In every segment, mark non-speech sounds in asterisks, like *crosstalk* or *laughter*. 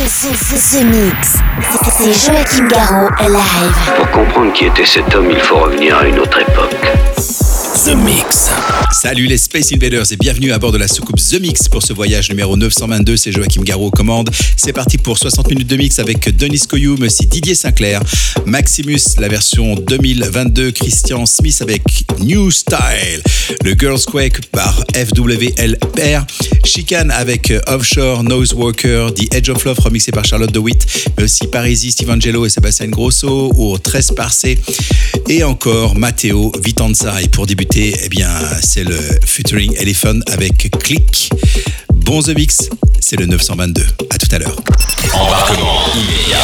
The, the, the, the Mix. C'est Joachim Garraud live. Pour comprendre qui était cet homme, il faut revenir à une autre époque. The Mix. Salut les Space Invaders et bienvenue à bord de la soucoupe The Mix pour ce voyage numéro 922. C'est Joachim Garraud aux commandes. C'est parti pour 60 minutes de mix avec Denis Coyoum, aussi Didier Sinclair, Maximus, la version 2022, Christian Smith avec New Style, le Girls Quake par FWLR, Chicane avec Offshore, Nose Walker, The Edge of Love remixé par Charlotte DeWitt, mais aussi Parisi, Steve Angelo et Sébastien Grosso, ou 13 Parcé, et encore Matteo Vitanza. Et pour débuter, eh bien, c'est le featuring Elephant avec Click. Bon The Mix, c'est le 922. À tout à l'heure. Embarquement immédiat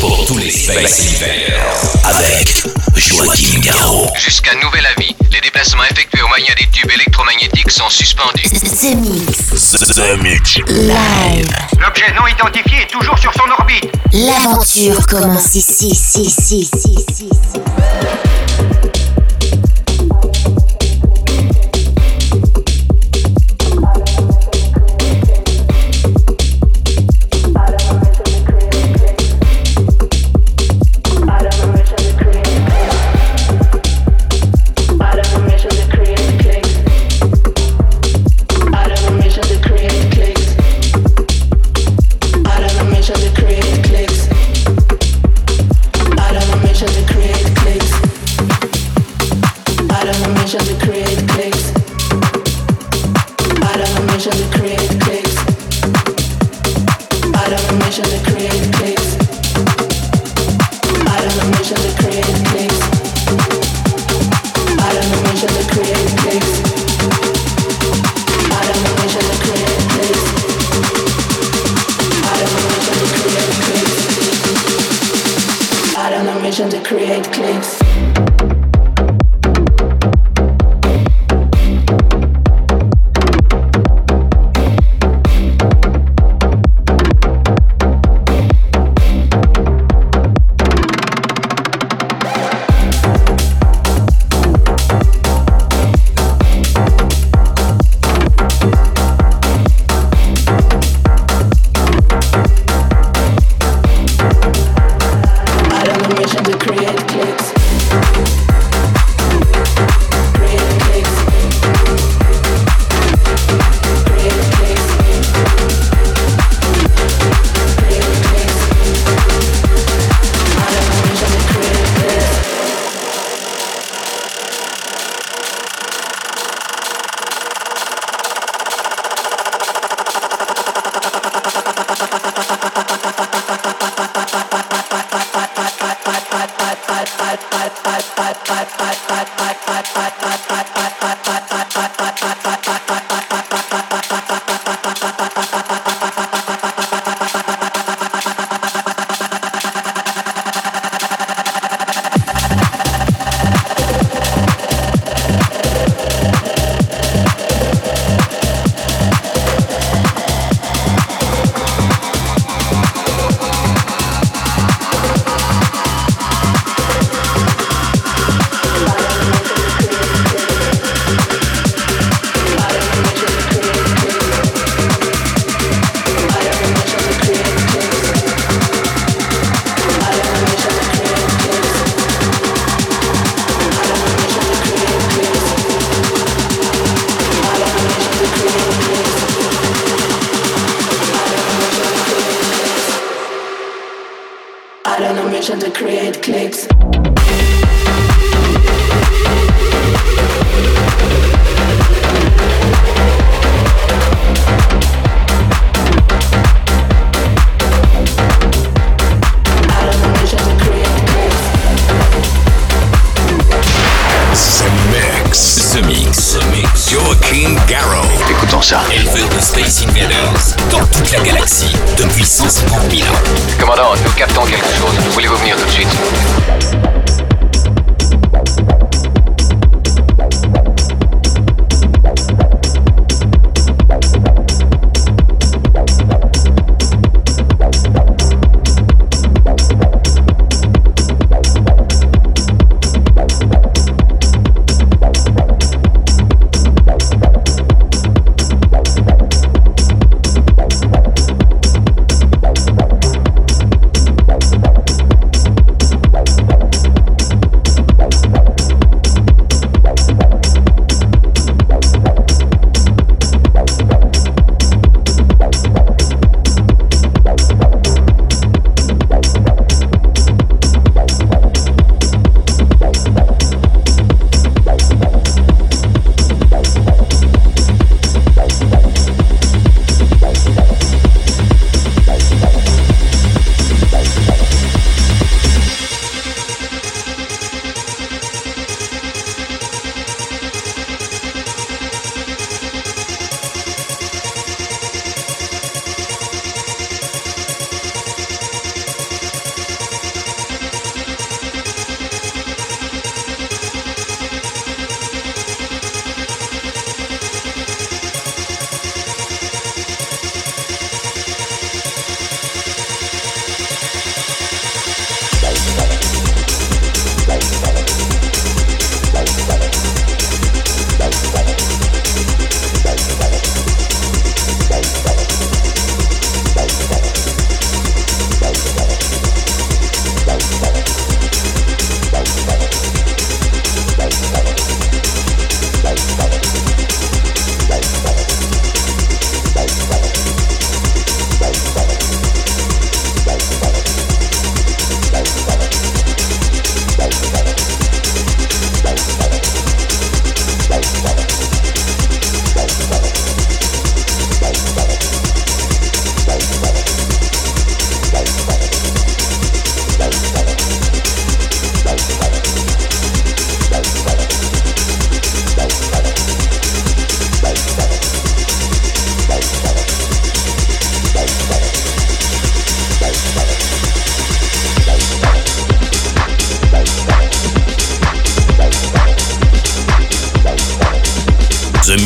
pour tous les Space Invaders avec Joachim Garraud. Jusqu'à nouvel avis, les déplacements effectués au moyen des tubes électromagnétiques sont suspendus. The Mix. The Mix. Live. L'objet non identifié est toujours sur son orbite. L'aventure commence ici, ici, ici, ici, ici.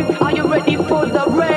Are you ready for the rave?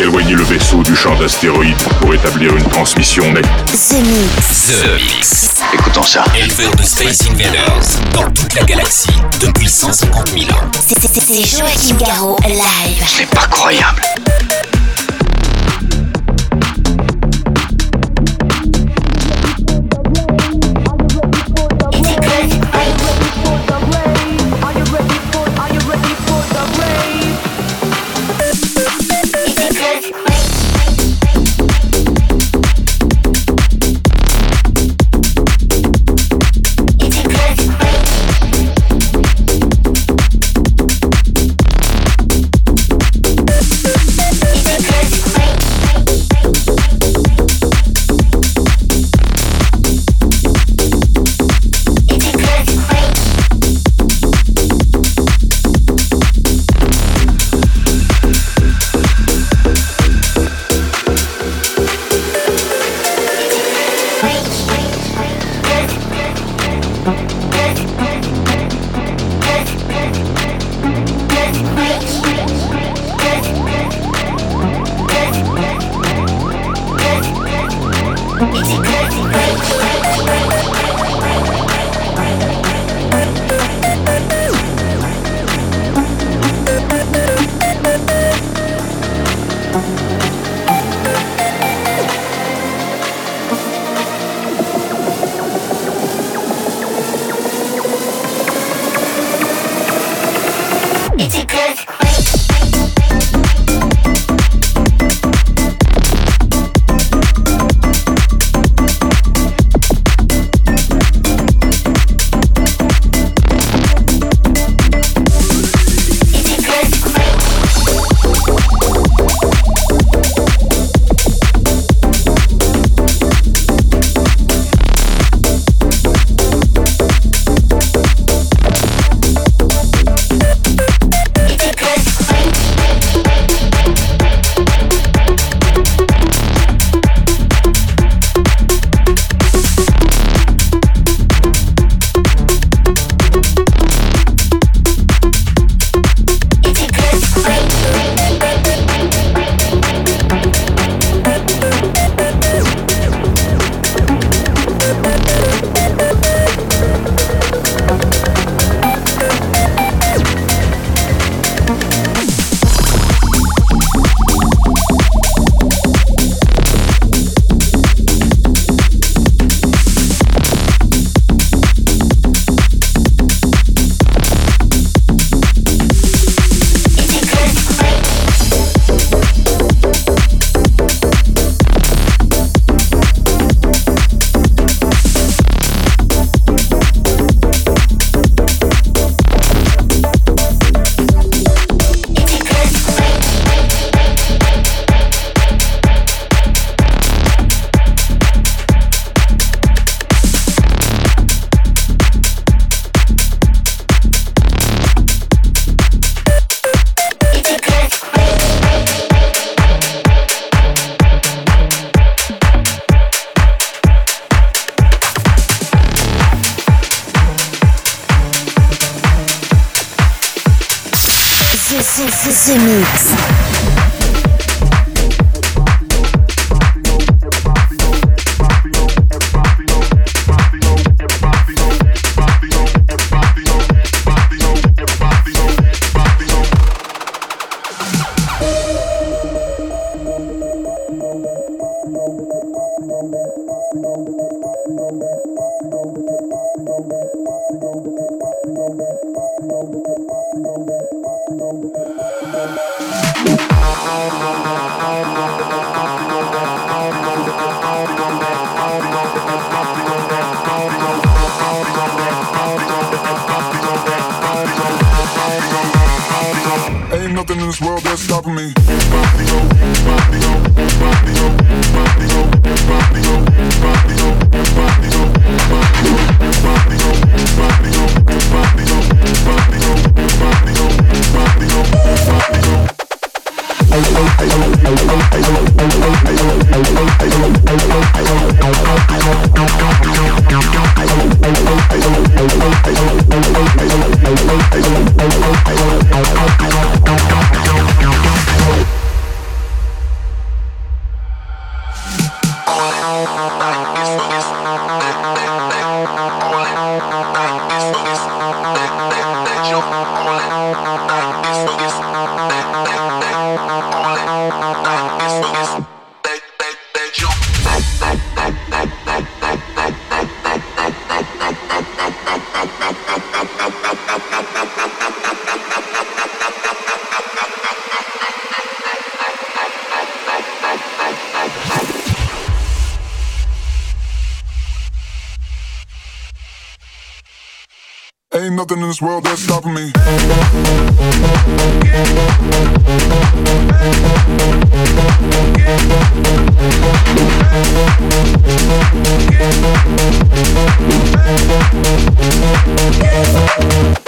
Éloignez le vaisseau du champ d'astéroïdes pour établir une transmission nette. The Mix. The Mix. Écoutons ça. Éleveur de Space Invaders dans toute la galaxie depuis 150 000 ans. C'est- Joachim Garraud live. C'est pas croyable. The Mix. nothing in this world that's stopping me. Yeah.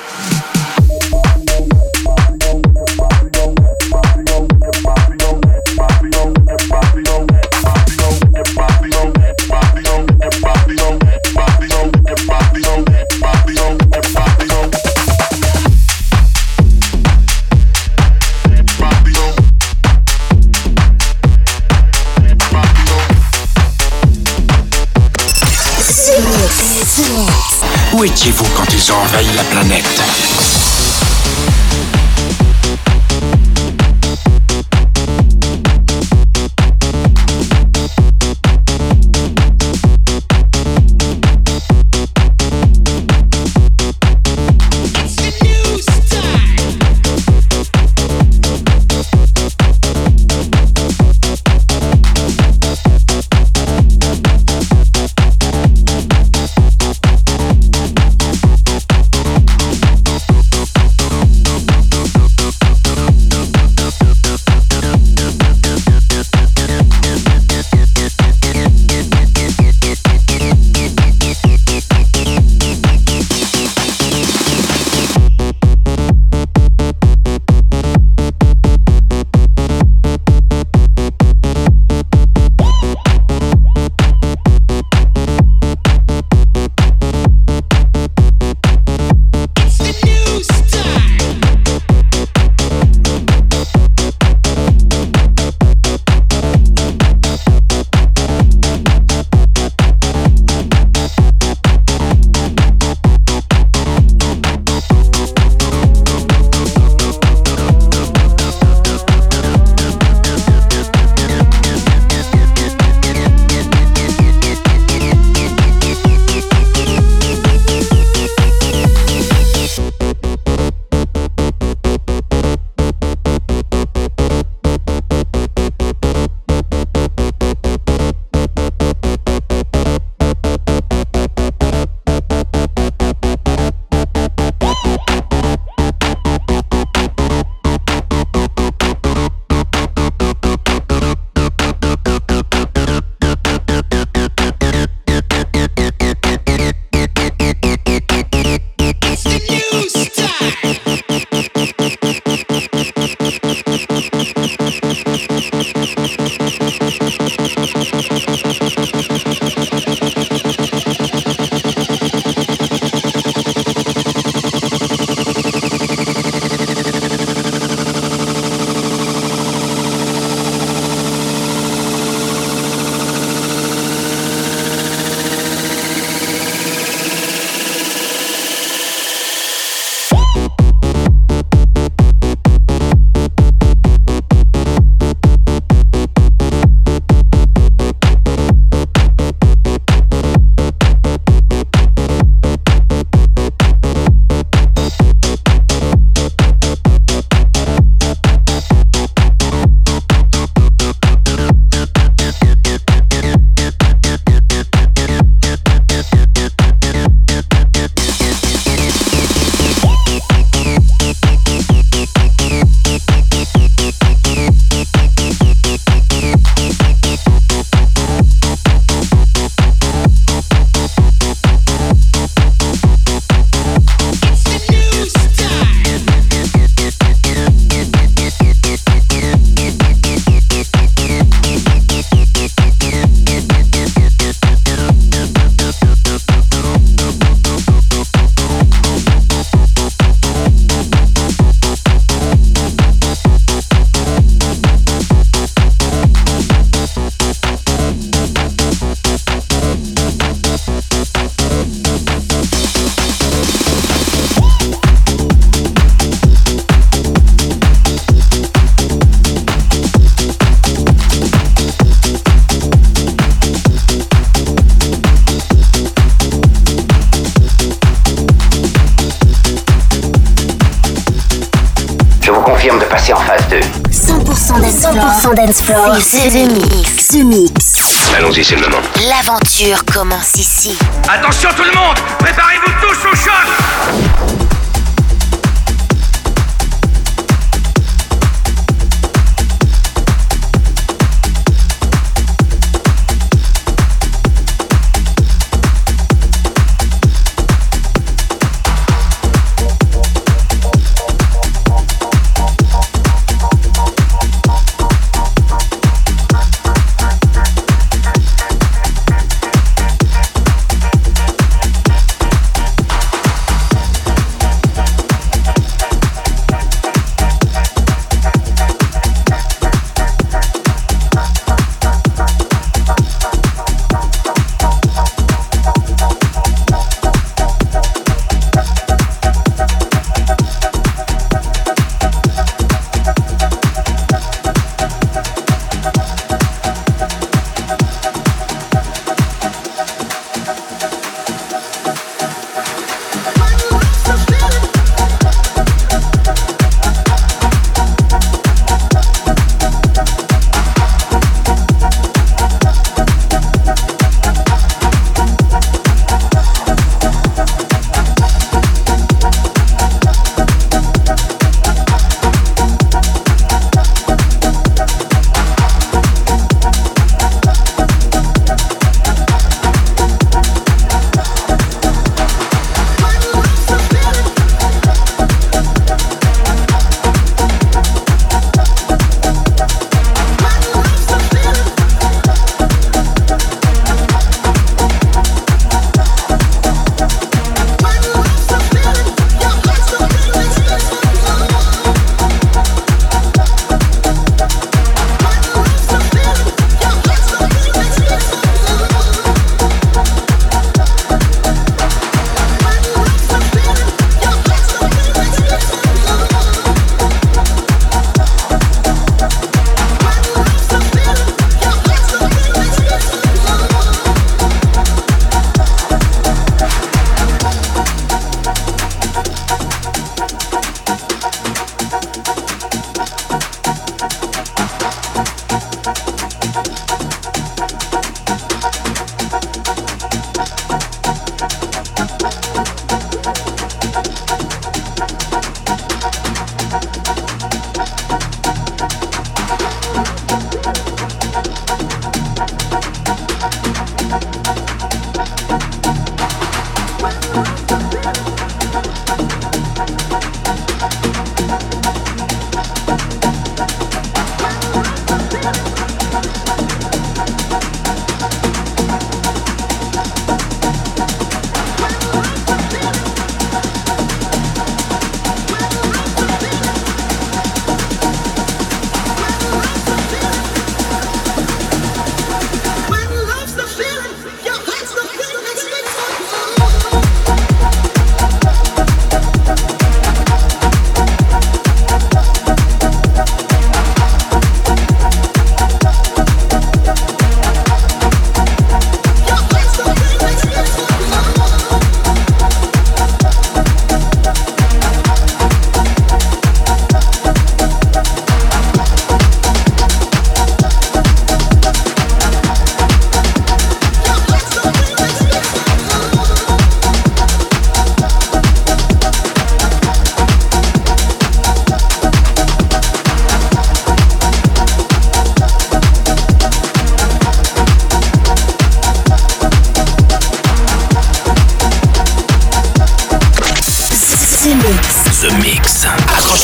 ils ont envahi la planète. Dance Floor. C'est The Mix. The Mix. Allons-y, c'est le moment. L'aventure commence ici. Attention tout le monde Préparez-vous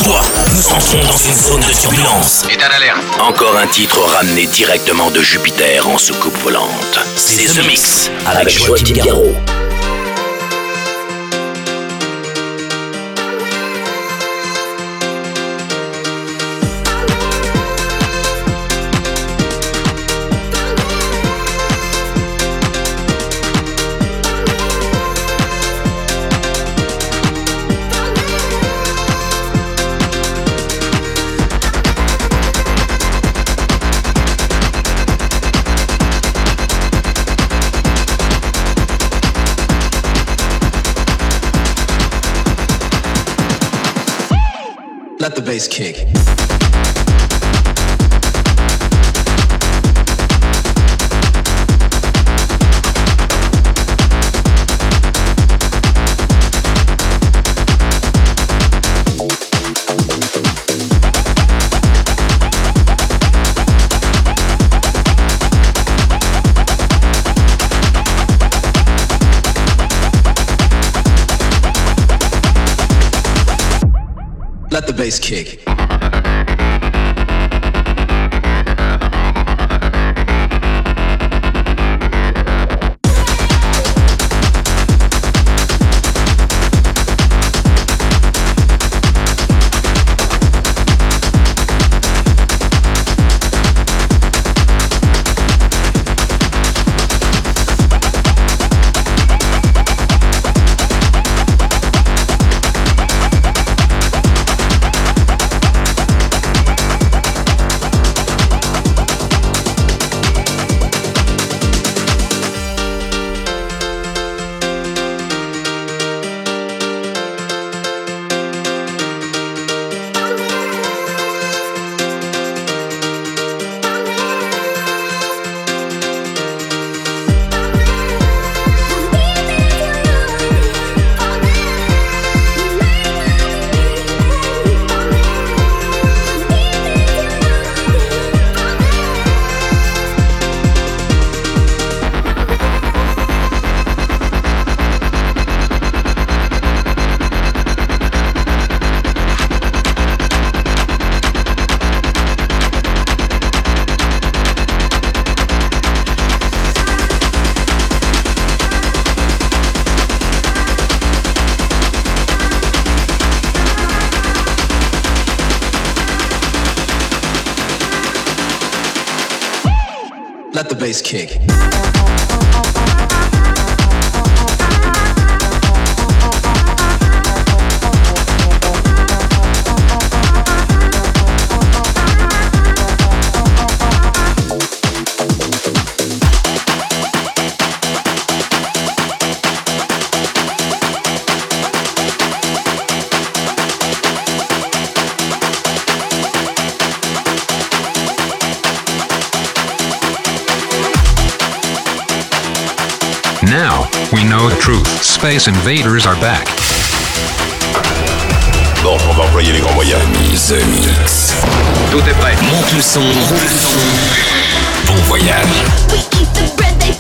Nous entrons dans une zone de turbulence. État d'alerte. Encore un titre ramené directement de Jupiter en soucoupe volante. C'est The Mix avec Joachim Garraud. Bass kick. base kick. Bass kick. The truth. Space invaders are back. Bon, on va employer les grands moyens. The Mix. Tout est prêt. Monte le son. Bon voyage. We eat the bread they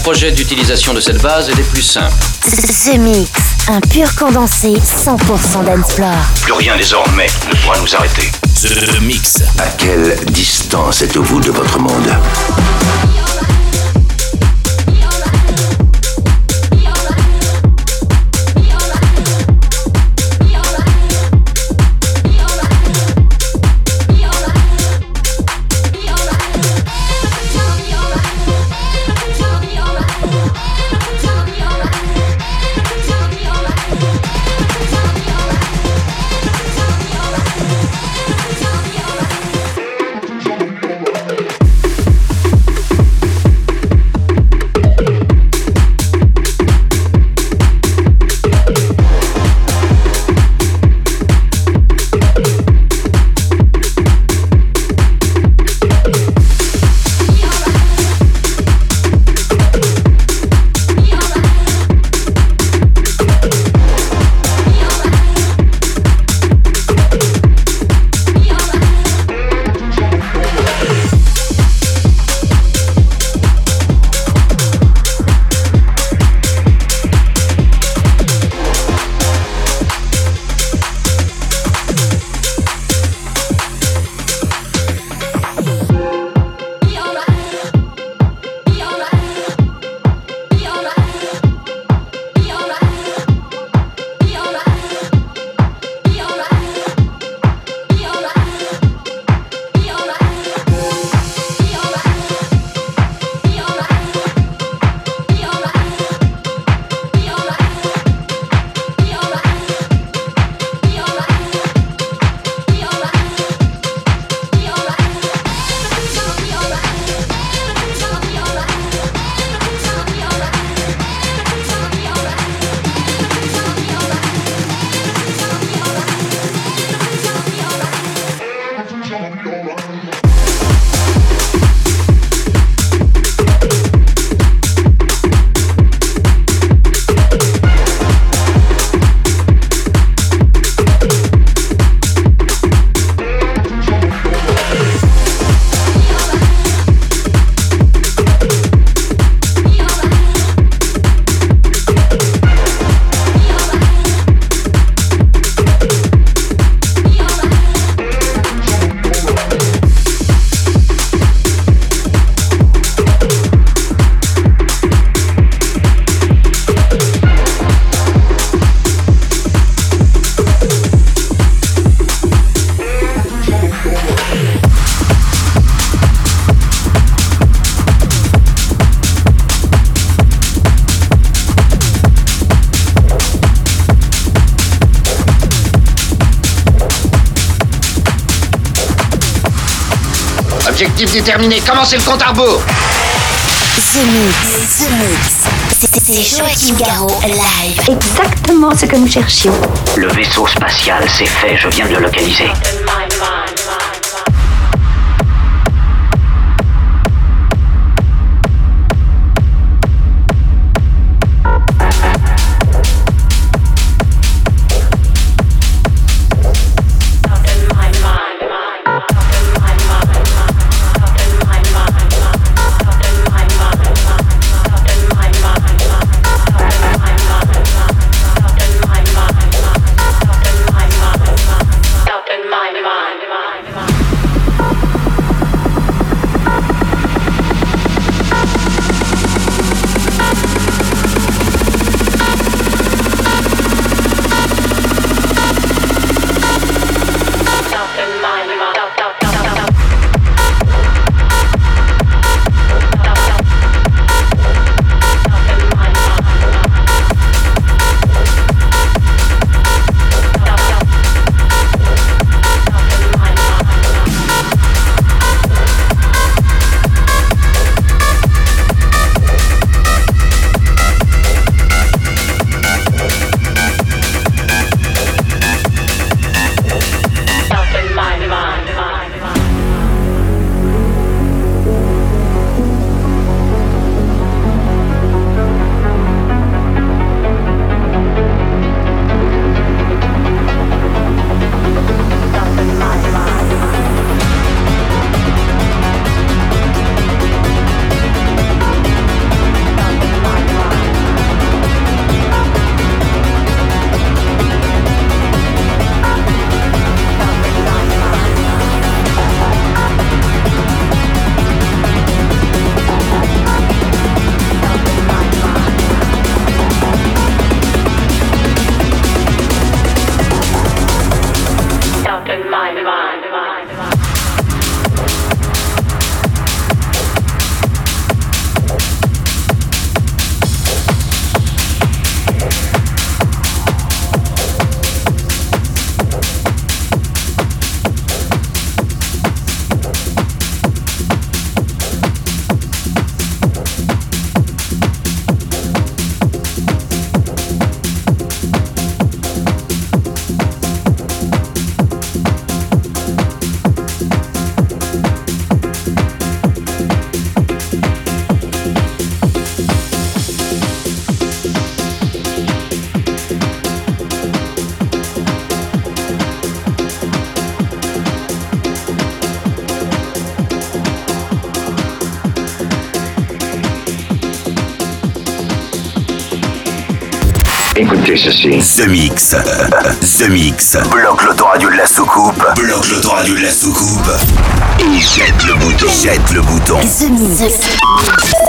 projet d'utilisation de cette base est des plus simples. Ce mix, un pur condensé 100% d'Ensplore. Plus rien désormais ne pourra nous arrêter. The Mix. À quelle distance êtes-vous de votre monde? Objectif déterminé, commencez le compte à rebours The Mix, The Mix. C'est Joachim Garraud, live. Exactement ce que nous cherchions. Le vaisseau spatial, c'est fait, je viens de le localiser. Ceci. The Mix. The Mix. Bloque l'autoradio de la soucoupe. Bloque l'autoradio de la soucoupe. Et jette le bouton. Jette le bouton. The Mix.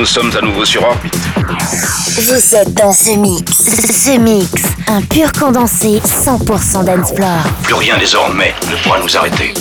Nous sommes à nouveau sur orbite. Vous êtes dans ce mix. Ce mix, un pur condensé 100% d'Ensplore. Plus rien désormais ne pourra nous arrêter.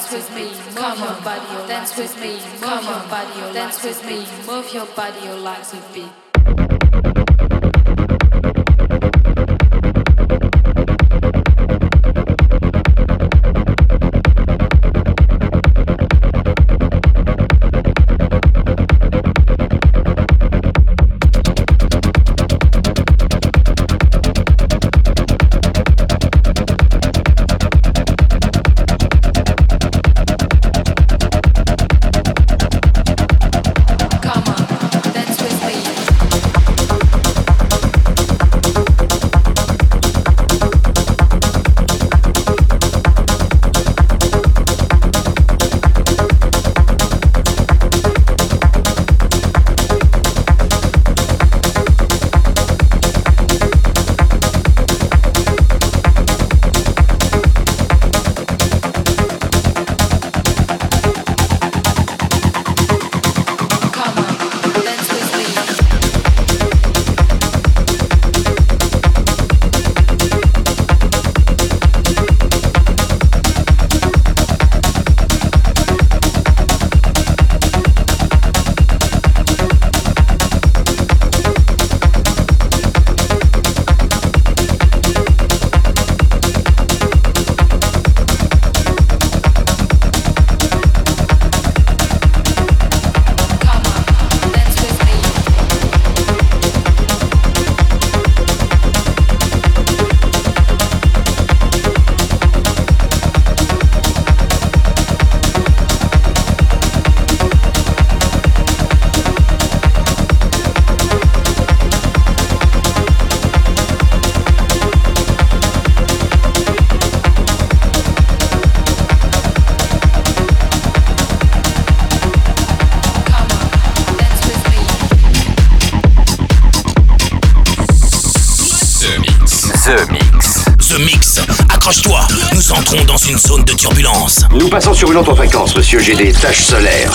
Dance with me, move your body, dance with me, move your body, dance with me, move your body, your legs a beat. Nous passons sur une autre fréquence, monsieur. J'ai des taches solaires.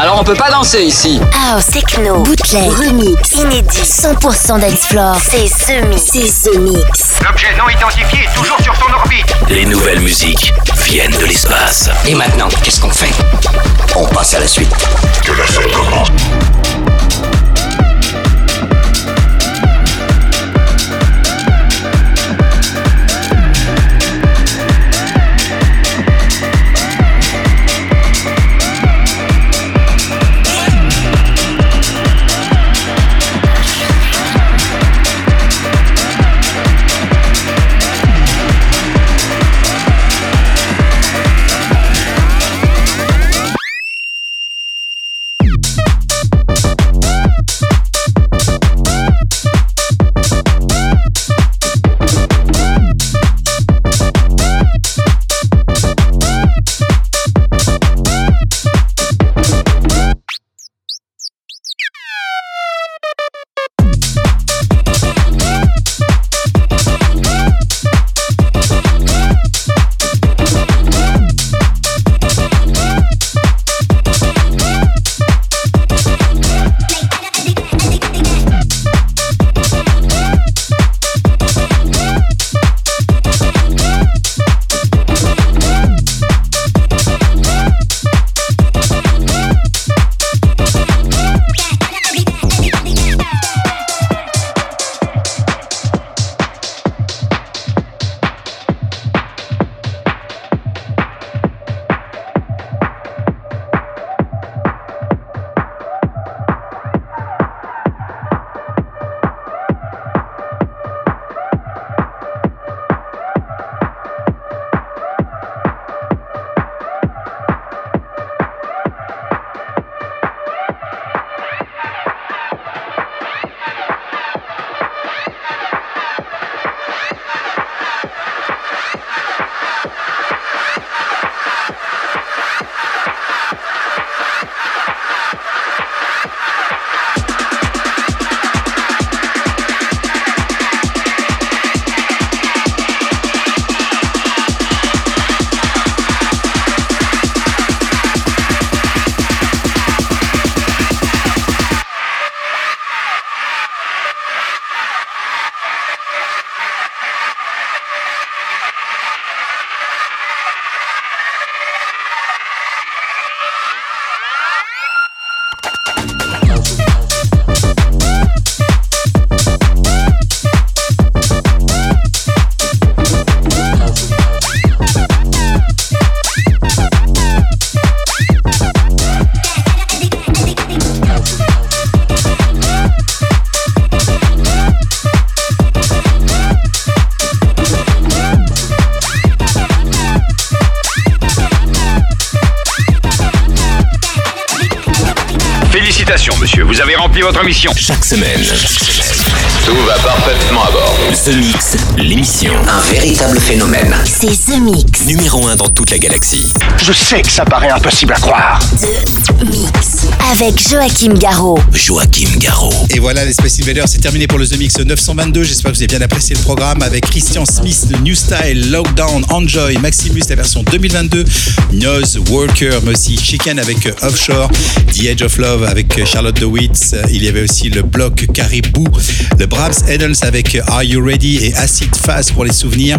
Alors on peut pas danser ici. House, techno, bootleg, remix, inédit, 100% dance floor. C'est The Mix. C'est Mix. L'objet non identifié est toujours sur son orbite. Les nouvelles musiques viennent de l'espace. Et maintenant, qu'est-ce qu'on fait? On passe à la suite. Que la fête commence. Votre mission. Chaque semaine, Tout va parfaitement à bord. The Mix, l'émission. Un véritable phénomène. C'est The Mix. Numéro 1 dans toute la galaxie. Je sais que ça paraît impossible à croire. The Mix. Avec Joachim Garraud. Joachim Garraud. Et voilà, les Space Invaders, c'est terminé pour le The Mix 922. J'espère que vous avez bien apprécié le programme avec Christian Smith, le New Style, Lockdown, Enjoy, Maximus, la version 2022, Noz, Worker, mais aussi Chicken avec euh, Offshore, The Edge of Love avec euh, Charlotte DeWitt. Euh, Il y avait aussi le bloc Caribou, le Brahms Edels avec Are You Ready et Acid Fast pour les souvenirs.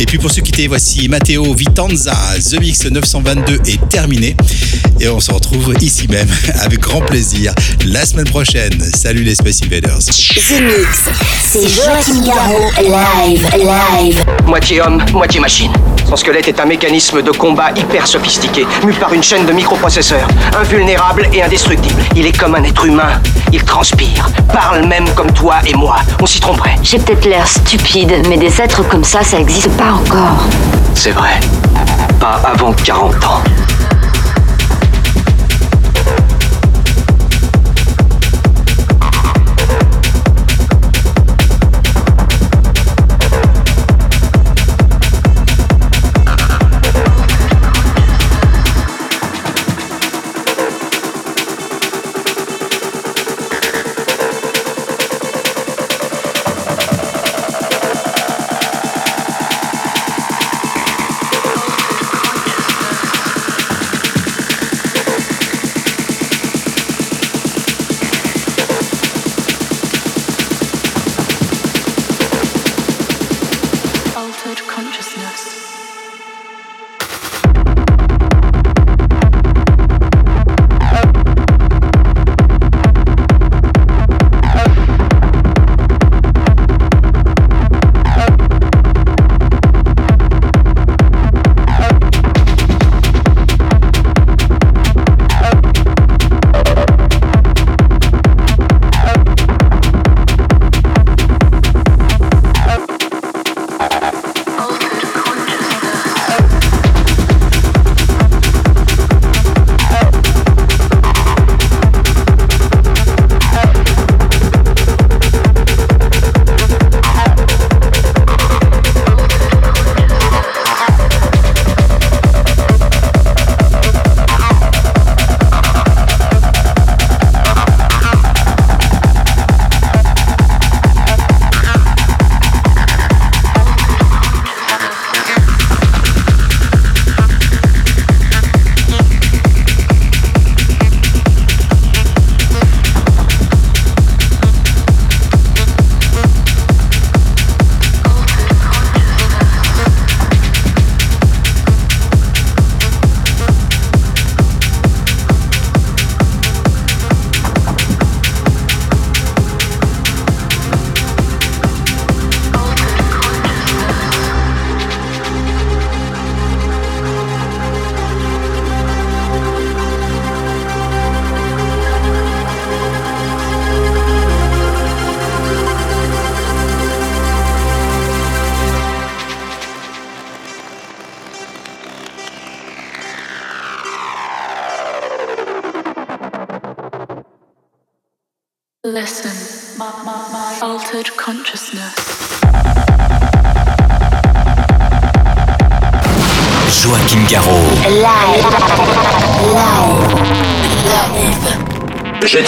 Et puis pour ceux qui étaient, voici Matteo Vitanza. The Mix 922 est terminé. Et on se retrouve ici même *laughs* avec grand plaisir la semaine prochaine. Salut les Space Invaders. The Mix. C'est Joachim Garraud. Live, live. Moitié homme, moitié machine. Son squelette est un mécanisme de combat hyper sophistiqué, mu par une chaîne de microprocesseurs, invulnérable et indestructible. Il est comme un être humain. Il transpire, parle même comme toi et moi. On s'y tromperait. J'ai peut-être l'air stupide, mais des êtres comme ça, ça existe pas encore. C'est vrai. Pas avant 40 ans.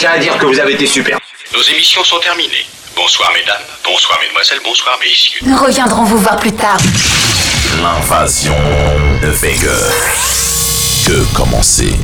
Tiens à dire que vous avez été super. Nos émissions sont terminées. Bonsoir mesdames, bonsoir mesdemoiselles, bonsoir messieurs. Nous reviendrons vous voir plus tard. L'invasion fait que... que commencer?